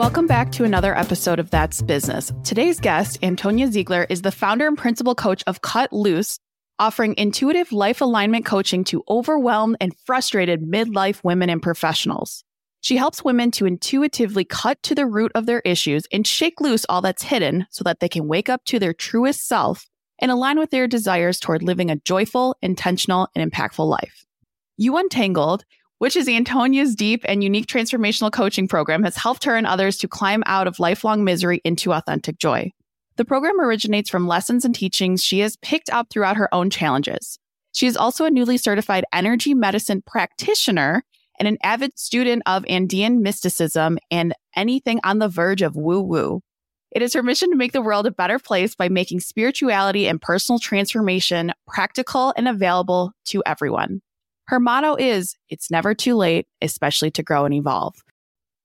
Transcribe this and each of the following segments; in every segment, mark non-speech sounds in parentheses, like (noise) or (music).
Welcome back to another episode of That's Business. Today's guest, Antonie Ziegler, is the founder and principal coach of Cut Looze, offering intuitive life alignment coaching to overwhelmed and frustrated midlife women and professionals. She helps women to intuitively cut to the root of their issues and shake loose all that's hidden so that they can wake up to their truest self and align with their desires toward living a joyful, intentional, and impactful life. You Untangled, which is Antonie's deep and unique transformational coaching program, has helped her and others to climb out of lifelong misery into authentic joy. The program originates from lessons and teachings she has picked up throughout her own challenges. She is also a newly certified energy medicine practitioner and an avid student of Andean mysticism and anything on the verge of woo woo. It is her mission to make the world a better place by making spirituality and personal transformation practical and available to everyone. Her motto is, It's never too late, especially to grow and evolve.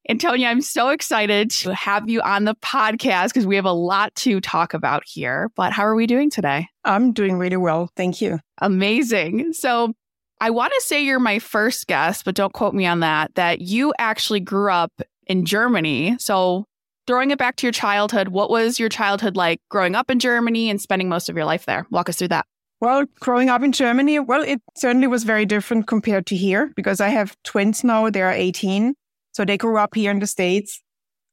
Antonie, I'm so excited to have you on the podcast because we have a lot to talk about here. But how are we doing today? I'm doing really well. Thank you. Amazing. So, I want to say you're my first guest, but don't quote me on that, that you actually grew up in Germany. So, throwing it back to your childhood, what was your childhood like growing up in Germany and spending most of your life there? Walk us through that. Well, growing up in Germany, well, it certainly was very different compared to here because I have twins now. They are 18. So they grew up here in the States.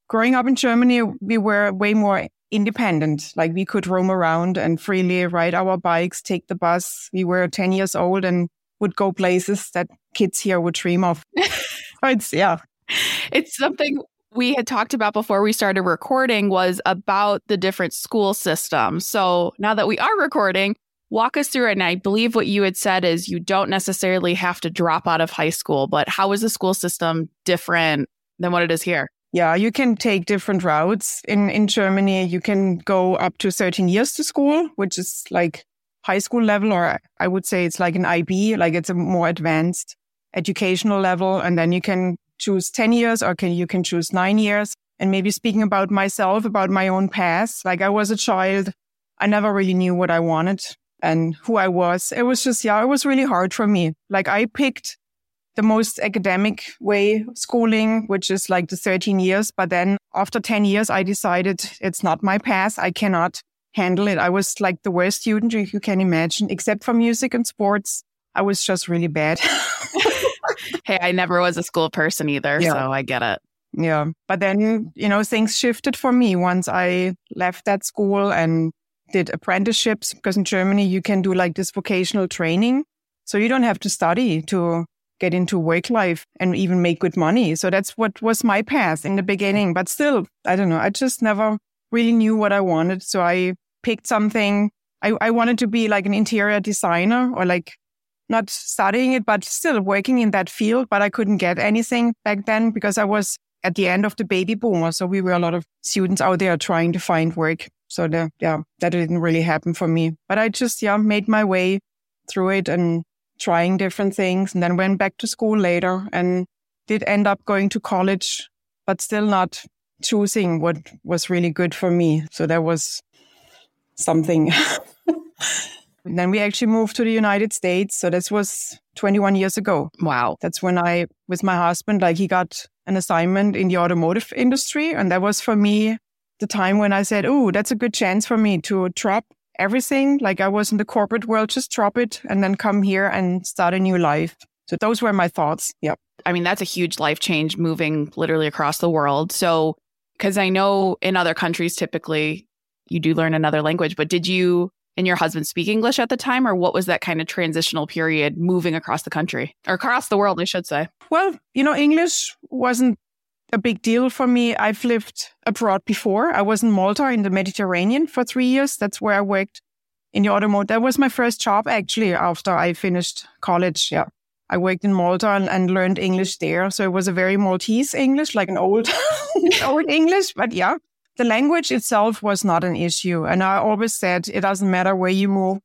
Growing up in Germany, we were way more independent. Like we could roam around and freely ride our bikes, take the bus. We were 10 years old and would go places that kids here would dream of. (laughs) it's, yeah. It's something we had talked about before we started recording was about the different school systems. So now that we are recording, walk us through it. And I believe what you had said is you don't necessarily have to drop out of high school, but how is the school system different than what it is here? Yeah, you can take different routes. In in Germany, you can go up to 13 years to school, which is like high school level, or I would say it's like an IB, like it's a more advanced educational level. And then you can choose 10 years or can you can choose nine years. And maybe speaking about myself, about my own past, like I was a child, I never really knew what I wanted and who I was. It was just, yeah, it was really hard for me. Like I picked the most academic way schooling, which is like the 13 years. But then after 10 years, I decided it's not my path. I cannot handle it. I was like the worst student you can imagine, except for music and sports. I was just really bad. (laughs) hey, I never was a school person either, yeah. so I get it. Yeah. But then, you know, things shifted for me once I left that school and did apprenticeships because in Germany you can do like this vocational training. So you don't have to study to get into work life and even make good money. So that's what was my path in the beginning. But still, I don't know. I just never really knew what I wanted. So I picked something. I, I wanted to be like an interior designer or like not studying it, but still working in that field. But I couldn't get anything back then because I was at the end of the baby boomer. So we were a lot of students out there trying to find work. So the, yeah, that didn't really happen for me. But I just, yeah, made my way through it and trying different things and then went back to school later and did end up going to college, but still not choosing what was really good for me. So that was something. (laughs) And then we actually moved to the United States. So this was 21 years ago. Wow. That's when I, with my husband, like he got an assignment in the automotive industry. And that was for me the time when I said, Oh, that's a good chance for me to drop everything. Like I was in the corporate world, just drop it and then come here and start a new life. So those were my thoughts. Yep. I mean, that's a huge life change moving literally across the world. So, because I know in other countries, typically you do learn another language, but did you and your husband speak English at the time, or what was that kind of transitional period moving across the country or across the world, I should say? Well, you know, English wasn't a big deal for me. I've lived abroad before. I was in Malta in the Mediterranean for three years. That's where I worked in the automotive. That was my first job actually after I finished college. Yeah. I worked in Malta and, and learned English there. So it was a very Maltese English, like an old, (laughs) old English. But yeah, the language itself was not an issue. And I always said it doesn't matter where you move.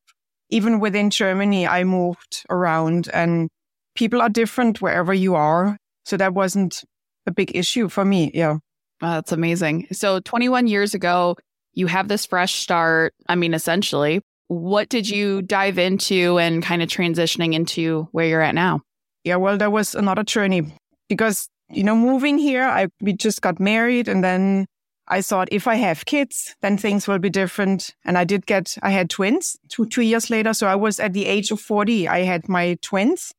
Even within Germany, I moved around and people are different wherever you are. So that wasn't a big issue for me. Yeah. that's amazing. So 21 years ago, you have this fresh start. I mean, essentially, what did you dive into and kind of transitioning into where you're at now? Yeah, well, there was another journey because you know, moving here, I, we just got married and then I thought if I have kids, then things will be different. And I did get, I had twins two, two years later. So I was at the age of 40. I had my twins,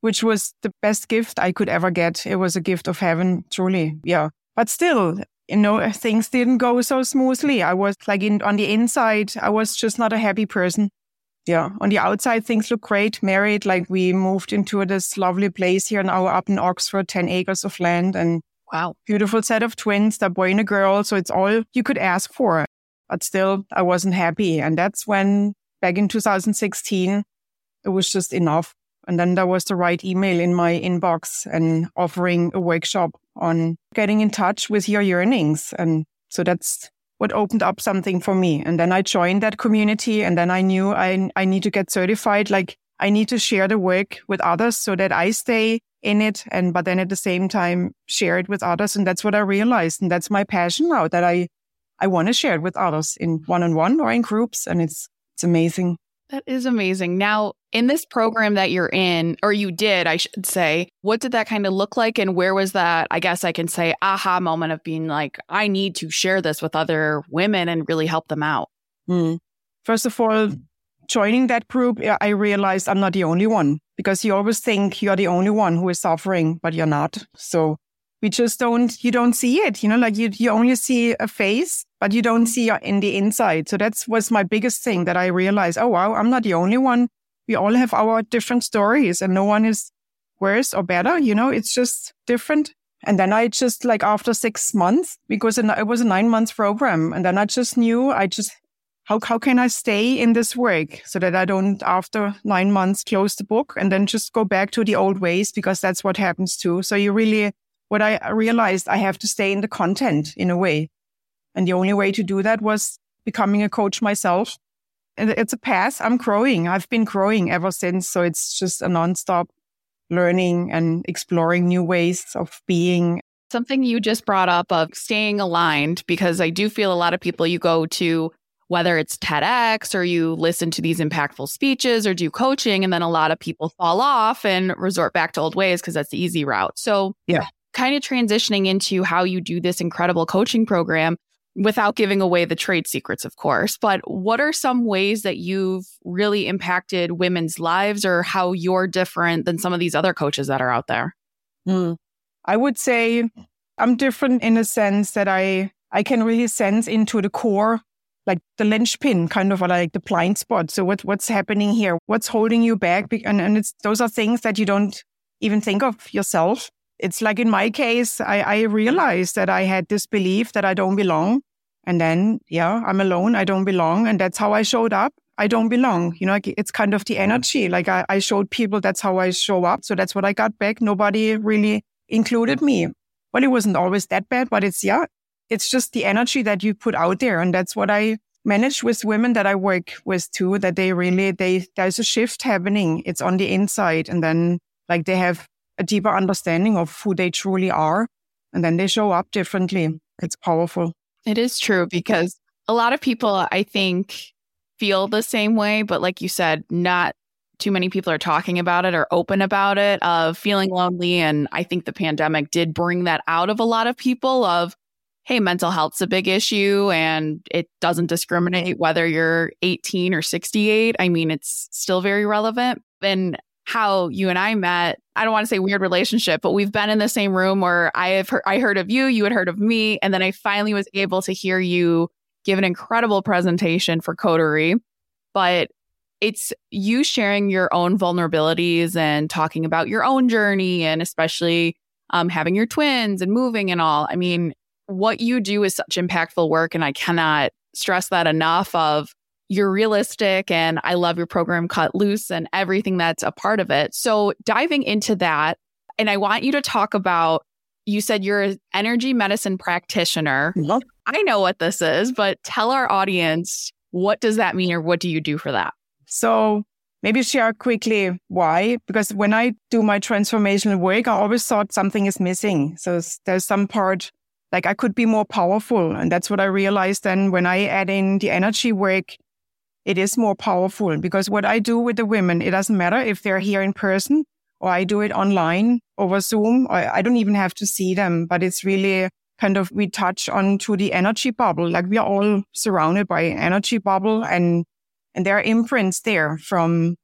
which was the best gift I could ever get. It was a gift of heaven, truly. Yeah. But still, you know, things didn't go so smoothly. I was like in, on the inside, I was just not a happy person. Yeah. On the outside, things look great. Married, like we moved into this lovely place here now up in Oxford, 10 acres of land and Wow. Beautiful set of twins, a boy and a girl. So it's all you could ask for. But still, I wasn't happy. And that's when back in 2016, it was just enough. And then there was the right email in my inbox and offering a workshop on getting in touch with your yearnings. And so that's what opened up something for me. And then I joined that community and then I knew I, I need to get certified. Like I need to share the work with others so that I stay in it and but then at the same time share it with others and that's what i realized and that's my passion now that i i want to share it with others in one-on-one or in groups and it's it's amazing that is amazing now in this program that you're in or you did i should say what did that kind of look like and where was that i guess i can say aha moment of being like i need to share this with other women and really help them out mm. first of all joining that group, I realized I'm not the only one because you always think you're the only one who is suffering, but you're not. So we just don't, you don't see it, you know, like you, you only see a face, but you don't see in the inside. So that was my biggest thing that I realized, oh, wow, I'm not the only one. We all have our different stories and no one is worse or better. You know, it's just different. And then I just like after six months, because it was a nine month program. And then I just knew I just how, how can I stay in this work so that I don't, after nine months, close the book and then just go back to the old ways because that's what happens too. So you really, what I realized, I have to stay in the content in a way. And the only way to do that was becoming a coach myself. It's a path. I'm growing. I've been growing ever since. So it's just a nonstop learning and exploring new ways of being. Something you just brought up of staying aligned, because I do feel a lot of people you go to whether it's TEDx or you listen to these impactful speeches or do coaching, and then a lot of people fall off and resort back to old ways because that's the easy route. So, yeah, kind of transitioning into how you do this incredible coaching program without giving away the trade secrets, of course. But what are some ways that you've really impacted women's lives or how you're different than some of these other coaches that are out there? Mm. I would say I'm different in a sense that I I can really sense into the core like the linchpin, kind of like the blind spot. So what, what's happening here? What's holding you back? And, and it's, those are things that you don't even think of yourself. It's like in my case, I, I realized that I had this belief that I don't belong. And then, yeah, I'm alone. I don't belong. And that's how I showed up. I don't belong. You know, it's kind of the mm-hmm. energy. Like I, I showed people that's how I show up. So that's what I got back. Nobody really included me. Well, it wasn't always that bad, but it's, yeah, it's just the energy that you put out there. And that's what I manage with women that I work with too, that they really, they, there's a shift happening. It's on the inside. And then like they have a deeper understanding of who they truly are. And then they show up differently. It's powerful. It is true because a lot of people, I think, feel the same way. But like you said, not too many people are talking about it or open about it of feeling lonely. And I think the pandemic did bring that out of a lot of people of, hey, mental health's a big issue and it doesn't discriminate whether you're 18 or 68. I mean, it's still very relevant. And how you and I met, I don't want to say weird relationship, but we've been in the same room where I have heard, I heard of you, you had heard of me, and then I finally was able to hear you give an incredible presentation for Coterie. But it's you sharing your own vulnerabilities and talking about your own journey and especially um, having your twins and moving and all. I mean, what you do is such impactful work. And I cannot stress that enough of you're realistic and I love your program Cut Looze and everything that's a part of it. So diving into that, and I want you to talk about you said you're an energy medicine practitioner. I know what this is, but tell our audience what does that mean or what do you do for that? So maybe share quickly why, because when I do my transformational work, I always thought something is missing. So there's some part like I could be more powerful. And that's what I realized then when I add in the energy work, it is more powerful because what I do with the women, it doesn't matter if they're here in person or I do it online over Zoom. I don't even have to see them, but it's really kind of, we touch onto the energy bubble. Like we are all surrounded by energy bubble and, and there are imprints there from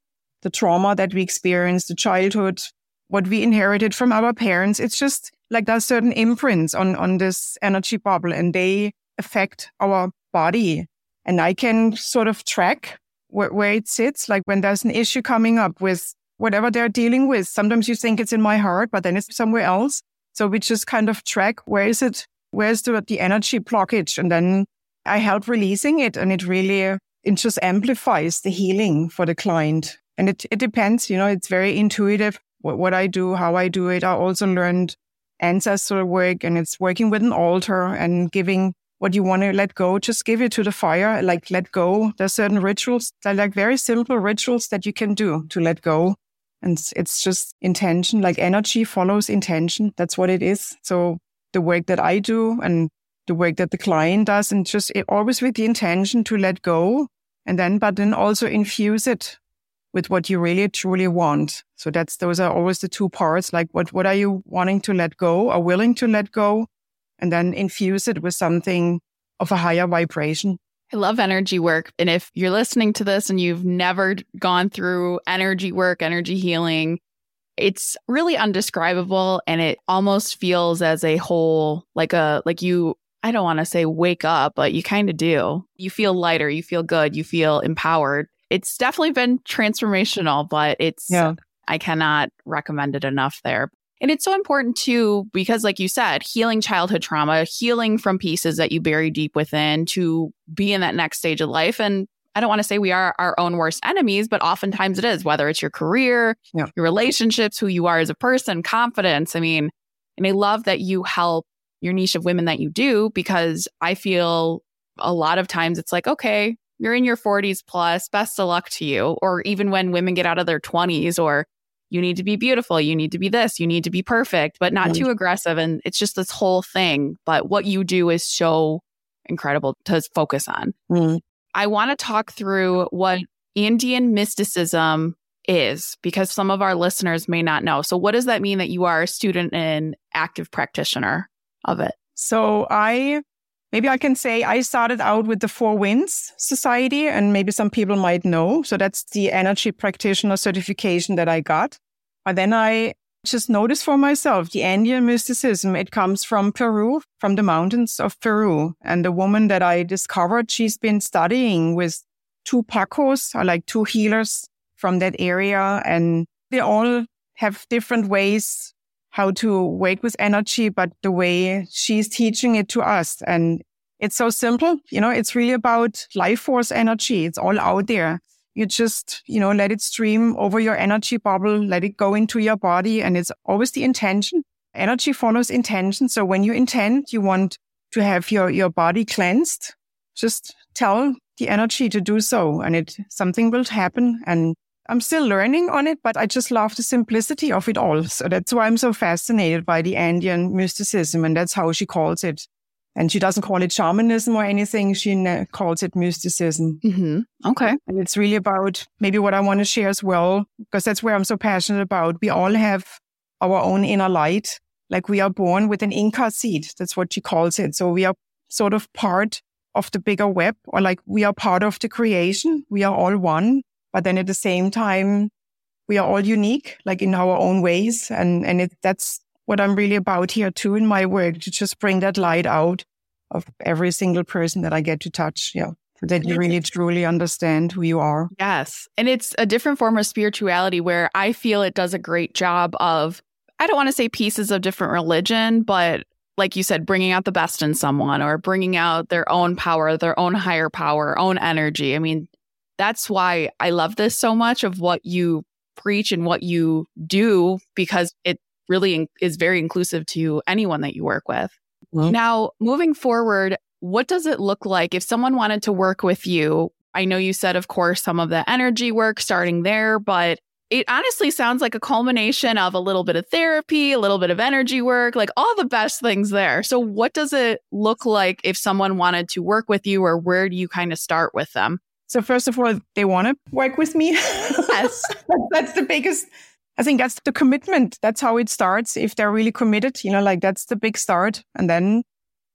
the trauma that we experienced, the childhood, what we inherited from our parents. It's just like there are certain imprints on, on this energy bubble and they affect our body. And I can sort of track where, where it sits. Like when there's an issue coming up with whatever they're dealing with. Sometimes you think it's in my heart, but then it's somewhere else. So we just kind of track where is it? Where's the, the energy blockage? And then I help releasing it and it really, uh, it just amplifies the healing for the client. And it, it depends, you know, it's very intuitive what, what I do, how I do it. I also learned ancestral work and it's working with an altar and giving what you want to let go, just give it to the fire, like let go. There's certain rituals that like very simple rituals that you can do to let go. And it's just intention, like energy follows intention. That's what it is. So the work that I do and the work that the client does and just it, always with the intention to let go and then, but then also infuse it with what you really truly want. So that's, those are always the two parts. Like what, what are you wanting to let go or willing to let go? And then infuse it with something of a higher vibration. I love energy work. And if you're listening to this and you've never gone through energy work, energy healing, it's really undescribable and it almost feels as a whole like a like you I don't want to say wake up, but you kind of do. You feel lighter, you feel good, you feel empowered. It's definitely been transformational, but it's yeah. I cannot recommend it enough there. And it's so important too, because like you said, healing childhood trauma, healing from pieces that you bury deep within to be in that next stage of life. And I don't want to say we are our own worst enemies, but oftentimes it is, whether it's your career, yeah. your relationships, who you are as a person, confidence. I mean, and I love that you help your niche of women that you do because I feel a lot of times it's like, okay, you're in your 40s plus, best of luck to you. Or even when women get out of their 20s or you need to be beautiful, you need to be this, you need to be perfect, but not too aggressive. And it's just this whole thing. But what you do is so incredible to focus on. Mm-hmm. I want to talk through what Andean mysticism is because some of our listeners may not know. So, what does that mean that you are a student and active practitioner of it? So, I maybe I can say I started out with the Four Winds Society, and maybe some people might know. So, that's the energy practitioner certification that I got. But then I just noticed for myself the Andean mysticism. It comes from Peru, from the mountains of Peru. And the woman that I discovered, she's been studying with two Pacos, or like two healers from that area. And they all have different ways how to work with energy, but the way she's teaching it to us. And it's so simple. You know, it's really about life force energy. It's all out there you just, you know, let it stream over your energy bubble, let it go into your body. And it's always the intention. Energy follows intention. So when you intend, you want to have your, your body cleansed, just tell the energy to do so and it, something will happen. And I'm still learning on it, but I just love the simplicity of it all. So that's why I'm so fascinated by the Andean mysticism. And that's how she calls it and she doesn't call it shamanism or anything. She calls it mysticism. Mm-hmm. Okay. And it's really about maybe what I want to share as well, because that's where I'm so passionate about. We all have our own inner light. Like we are born with an Inca seed. That's what she calls it. So we are sort of part of the bigger web or like we are part of the creation. We are all one. But then at the same time, we are all unique, like in our own ways. And, and it, that's what I'm really about here too in my work to just bring that light out of every single person that I get to touch. Yeah. So that you really truly understand who you are. Yes. And it's a different form of spirituality where I feel it does a great job of, I don't want to say pieces of different religion, but like you said, bringing out the best in someone or bringing out their own power, their own higher power, own energy. I mean, that's why I love this so much of what you preach and what you do because it really in- is very inclusive to anyone that you work with. Well, now, moving forward, what does it look like if someone wanted to work with you? I know you said, of course, some of the energy work starting there, but it honestly sounds like a culmination of a little bit of therapy, a little bit of energy work, like all the best things there. So, what does it look like if someone wanted to work with you, or where do you kind of start with them? So, first of all, they want to work with me. Yes. (laughs) that's the biggest I think that's the commitment. That's how it starts. If they're really committed, you know, like that's the big start. And then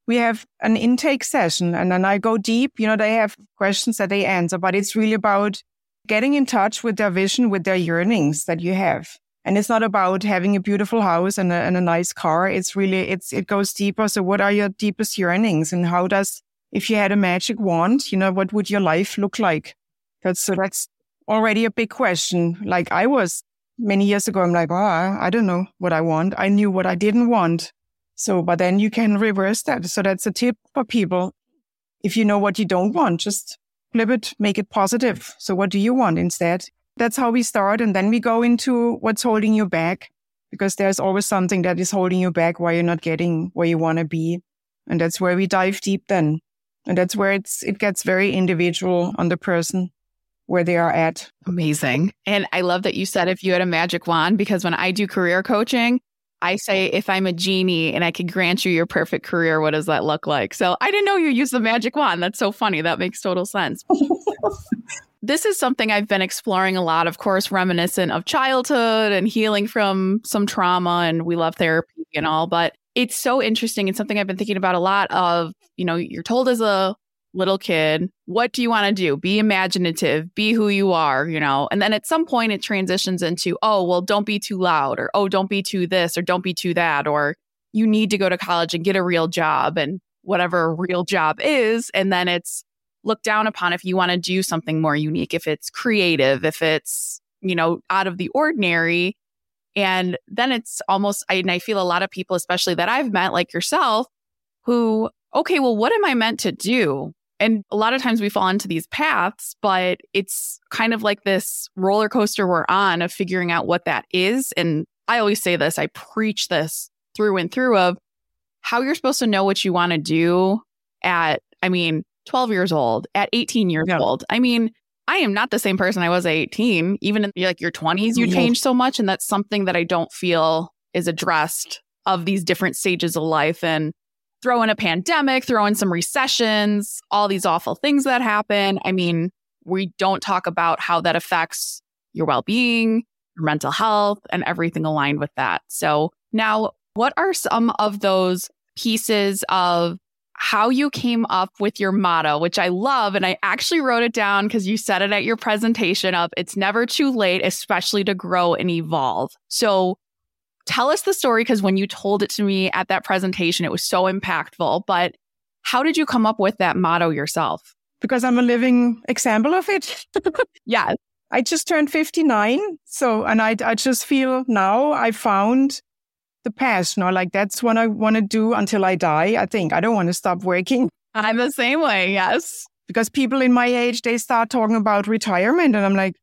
we have an intake session and then I go deep. You know, they have questions that they answer, but it's really about getting in touch with their vision, with their yearnings that you have. And it's not about having a beautiful house and a, and a nice car. It's really, it's, it goes deeper. So what are your deepest yearnings and how does, if you had a magic wand, you know, what would your life look like? That's, so that's already a big question. Like I was many years ago, I'm like, oh, I don't know what I want. I knew what I didn't want. So, but then you can reverse that. So that's a tip for people. If you know what you don't want, just flip it, make it positive. So what do you want instead? That's how we start. And then we go into what's holding you back because there's always something that is holding you back why you're not getting where you want to be. And that's where we dive deep then. And that's where it's, it gets very individual on the person where they are at. Amazing. And I love that you said if you had a magic wand, because when I do career coaching, I say, if I'm a genie and I could grant you your perfect career, what does that look like? So I didn't know you use the magic wand. That's so funny. That makes total sense. (laughs) this is something I've been exploring a lot, of course, reminiscent of childhood and healing from some trauma. And we love therapy and all, but it's so interesting. It's something I've been thinking about a lot of, you know, you're told as a little kid, what do you want to do? Be imaginative, be who you are, you know? And then at some point it transitions into, oh, well, don't be too loud, or oh, don't be too this, or don't be too that, or you need to go to college and get a real job and whatever a real job is. And then it's looked down upon if you want to do something more unique, if it's creative, if it's, you know, out of the ordinary. And then it's almost, I, and I feel a lot of people, especially that I've met, like yourself, who, okay, well, what am I meant to do? And a lot of times we fall into these paths, but it's kind of like this roller coaster we're on of figuring out what that is. And I always say this, I preach this through and through of how you're supposed to know what you want to do at, I mean, 12 years old, at 18 years yeah. old. I mean, I am not the same person I was at 18. Even in like your 20s, you change so much. And that's something that I don't feel is addressed of these different stages of life. And throw in a pandemic, throw in some recessions, all these awful things that happen. I mean, we don't talk about how that affects your well being, your mental health, and everything aligned with that. So, now what are some of those pieces of how you came up with your motto, which I love. And I actually wrote it down because you said it at your presentation of it's never too late, especially to grow and evolve. So tell us the story because when you told it to me at that presentation, it was so impactful. But how did you come up with that motto yourself? Because I'm a living example of it. (laughs) yeah. I just turned 59. So, and I, I just feel now I found the passion or like that's what I want to do until I die. I think I don't want to stop working. I'm the same way. Yes. Because people in my age, they start talking about retirement and I'm like,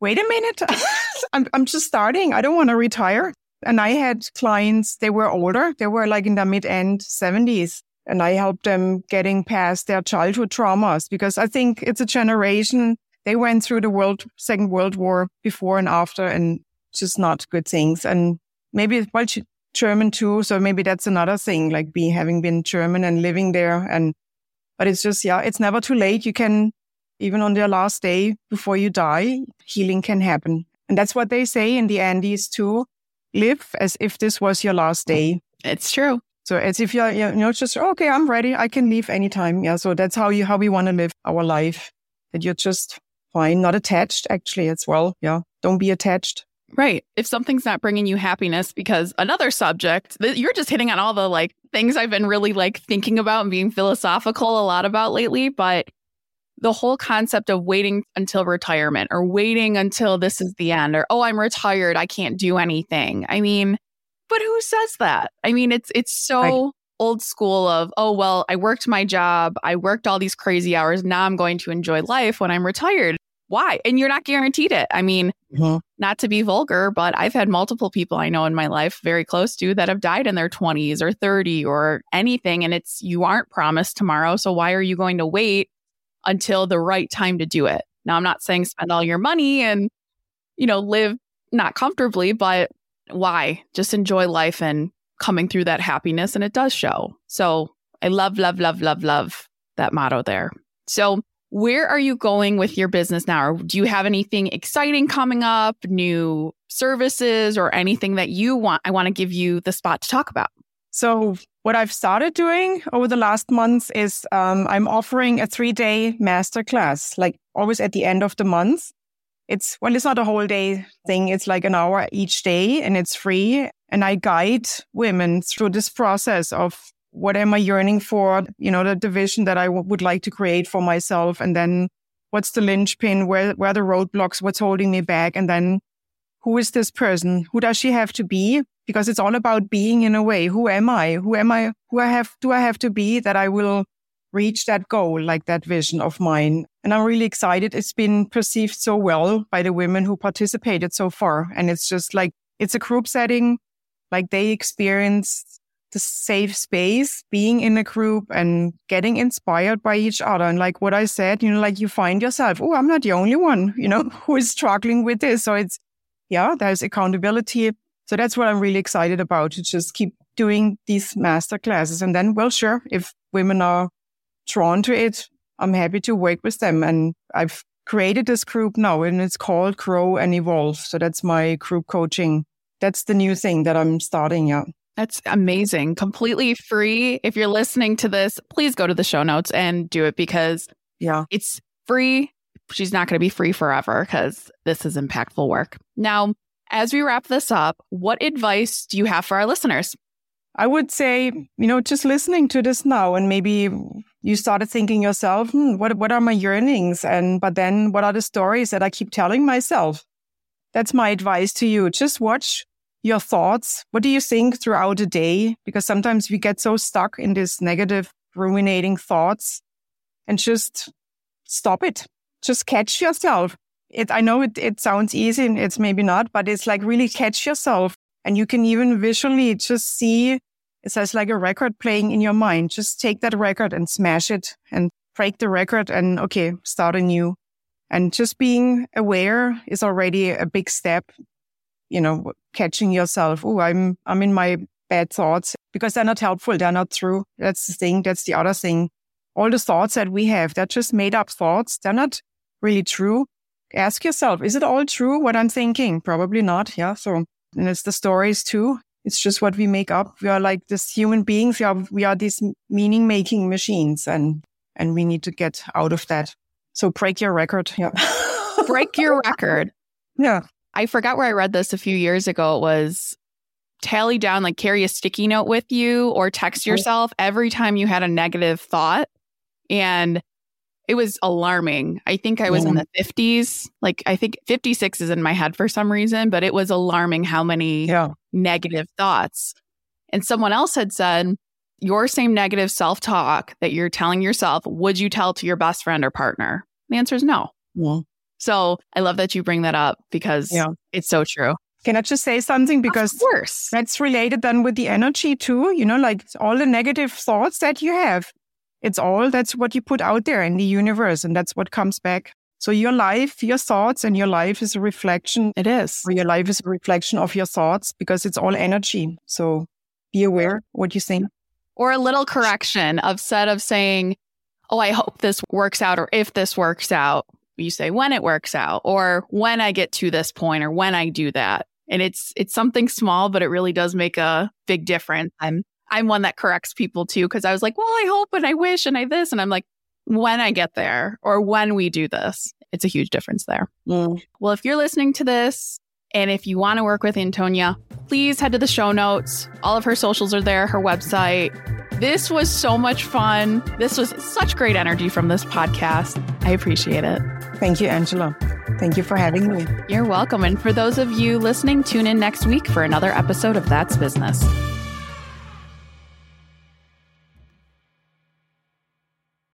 wait a minute. (laughs) I'm, I'm just starting. I don't want to retire. And I had clients, they were older, they were like in the mid end 70s. And I helped them getting past their childhood traumas because I think it's a generation. They went through the world, second world war before and after and just not good things. And maybe, well, German too. So maybe that's another thing, like being, having been German and living there. And, but it's just, yeah, it's never too late. You can, even on their last day before you die, healing can happen. And that's what they say in the Andes too live as if this was your last day. It's true. So as if you're, you know, just, okay, I'm ready. I can leave anytime. Yeah. So that's how you, how we want to live our life. That you're just fine, not attached actually as well. Yeah. Don't be attached. Right. If something's not bringing you happiness, because another subject that you're just hitting on all the like things I've been really like thinking about and being philosophical a lot about lately, but the whole concept of waiting until retirement or waiting until this is the end or oh i'm retired i can't do anything. I mean but who says that? I mean it's it's so old school of oh well i worked my job i worked all these crazy hours now i'm going to enjoy life when i'm retired. Why? And you're not guaranteed it. I mean mm-hmm. not to be vulgar but i've had multiple people i know in my life very close to that have died in their 20s or 30 or anything and it's you aren't promised tomorrow so why are you going to wait until the right time to do it. Now, I'm not saying spend all your money and, you know, live not comfortably, but why? Just enjoy life and coming through that happiness. And it does show. So I love, love, love, love, love that motto there. So, Where are you going with your business now? Or do you have anything exciting coming up, new services, or anything that you want? I want to give you the spot to talk about. So, what I've started doing over the last months is um, I'm offering a three day masterclass, like always at the end of the month. It's, well, it's not a whole day thing. It's like an hour each day and it's free. And I guide women through this process of what am I yearning for? You know, the division that I w- would like to create for myself. And then what's the linchpin? Where, where the roadblocks? What's holding me back? And then who is this person? Who does she have to be? Because it's all about being in a way. Who am I? Who am I? Who I have, do I have to be that I will reach that goal, like that vision of mine? And I'm really excited. It's been perceived so well by the women who participated so far. And it's just like, it's a group setting. Like they experience the safe space, being in a group and getting inspired by each other. And like what I said, you know, like you find yourself, oh, I'm not the only one, you know, (laughs) who is struggling with this. So it's, yeah, there's accountability. So that's what I'm really excited about to just keep doing these master classes. And then, well, sure, if women are drawn to it, I'm happy to work with them. And I've created this group now and it's called Grow and Evolve. So that's my group coaching. That's the new thing that I'm starting. Yeah. That's amazing. Completely free. If you're listening to this, please go to the show notes and do it because yeah, it's free. She's not going to be free forever because this is impactful work. Now, as we wrap this up, what advice do you have for our listeners? I would say, you know, just listening to this now and maybe you started thinking yourself, hmm, what, what are my yearnings? And, but then what are the stories that I keep telling myself? That's my advice to you. Just watch your thoughts. What do you think throughout the day? Because sometimes we get so stuck in this negative, ruminating thoughts and just stop it. Just catch yourself. It, I know it, it sounds easy and it's maybe not, but it's like really catch yourself. And you can even visually just see it says like a record playing in your mind. Just take that record and smash it and break the record and okay, start anew. And just being aware is already a big step you know, catching yourself. Oh, I'm, I'm in my bad thoughts because they're not helpful. They're not true. That's the thing. That's the other thing. All the thoughts that we have, they're just made up thoughts. They're not really true. Ask yourself, is it all true what I'm thinking? Probably not. Yeah. So, and it's the stories too. It's just what we make up. We are like this human beings. We are, we are these meaning making machines and, and we need to get out of that. So break your record. Yeah. (laughs) break your record. Yeah. I forgot where I read this a few years ago. It was tally down, like carry a sticky note with you or text yourself every time you had a negative thought. And it was alarming. I think I was yeah. in the 50s. Like, I think 56 is in my head for some reason, but it was alarming how many yeah. negative thoughts. And someone else had said, your same negative self talk that you're telling yourself, would you tell to your best friend or partner? The answer is no. Yeah. So I love that you bring that up because yeah. it's so true. Can I just say something? Because of course. that's related then with the energy too. You know, like all the negative thoughts that you have, it's all that's what you put out there in the universe and that's what comes back. So your life, your thoughts and your life is a reflection. It is. Your life is a reflection of your thoughts because it's all energy. So be aware what you think. Or a little correction of set of saying, Oh, I hope this works out or if this works out you say when it works out or when I get to this point or when I do that. And it's it's something small, but it really does make a big difference. I'm I'm one that corrects people too because I was like, well, I hope and I wish and I this and I'm like, when I get there or when we do this, it's a huge difference there. Mm. Well, if you're listening to this and if you want to work with Antonie, please head to the show notes. All of her socials are there, her website. This was so much fun. This was such great energy from this podcast. I appreciate it. Thank you, Angela. Thank you for having me. You're welcome. And for those of you listening, tune in next week for another episode of That's Business.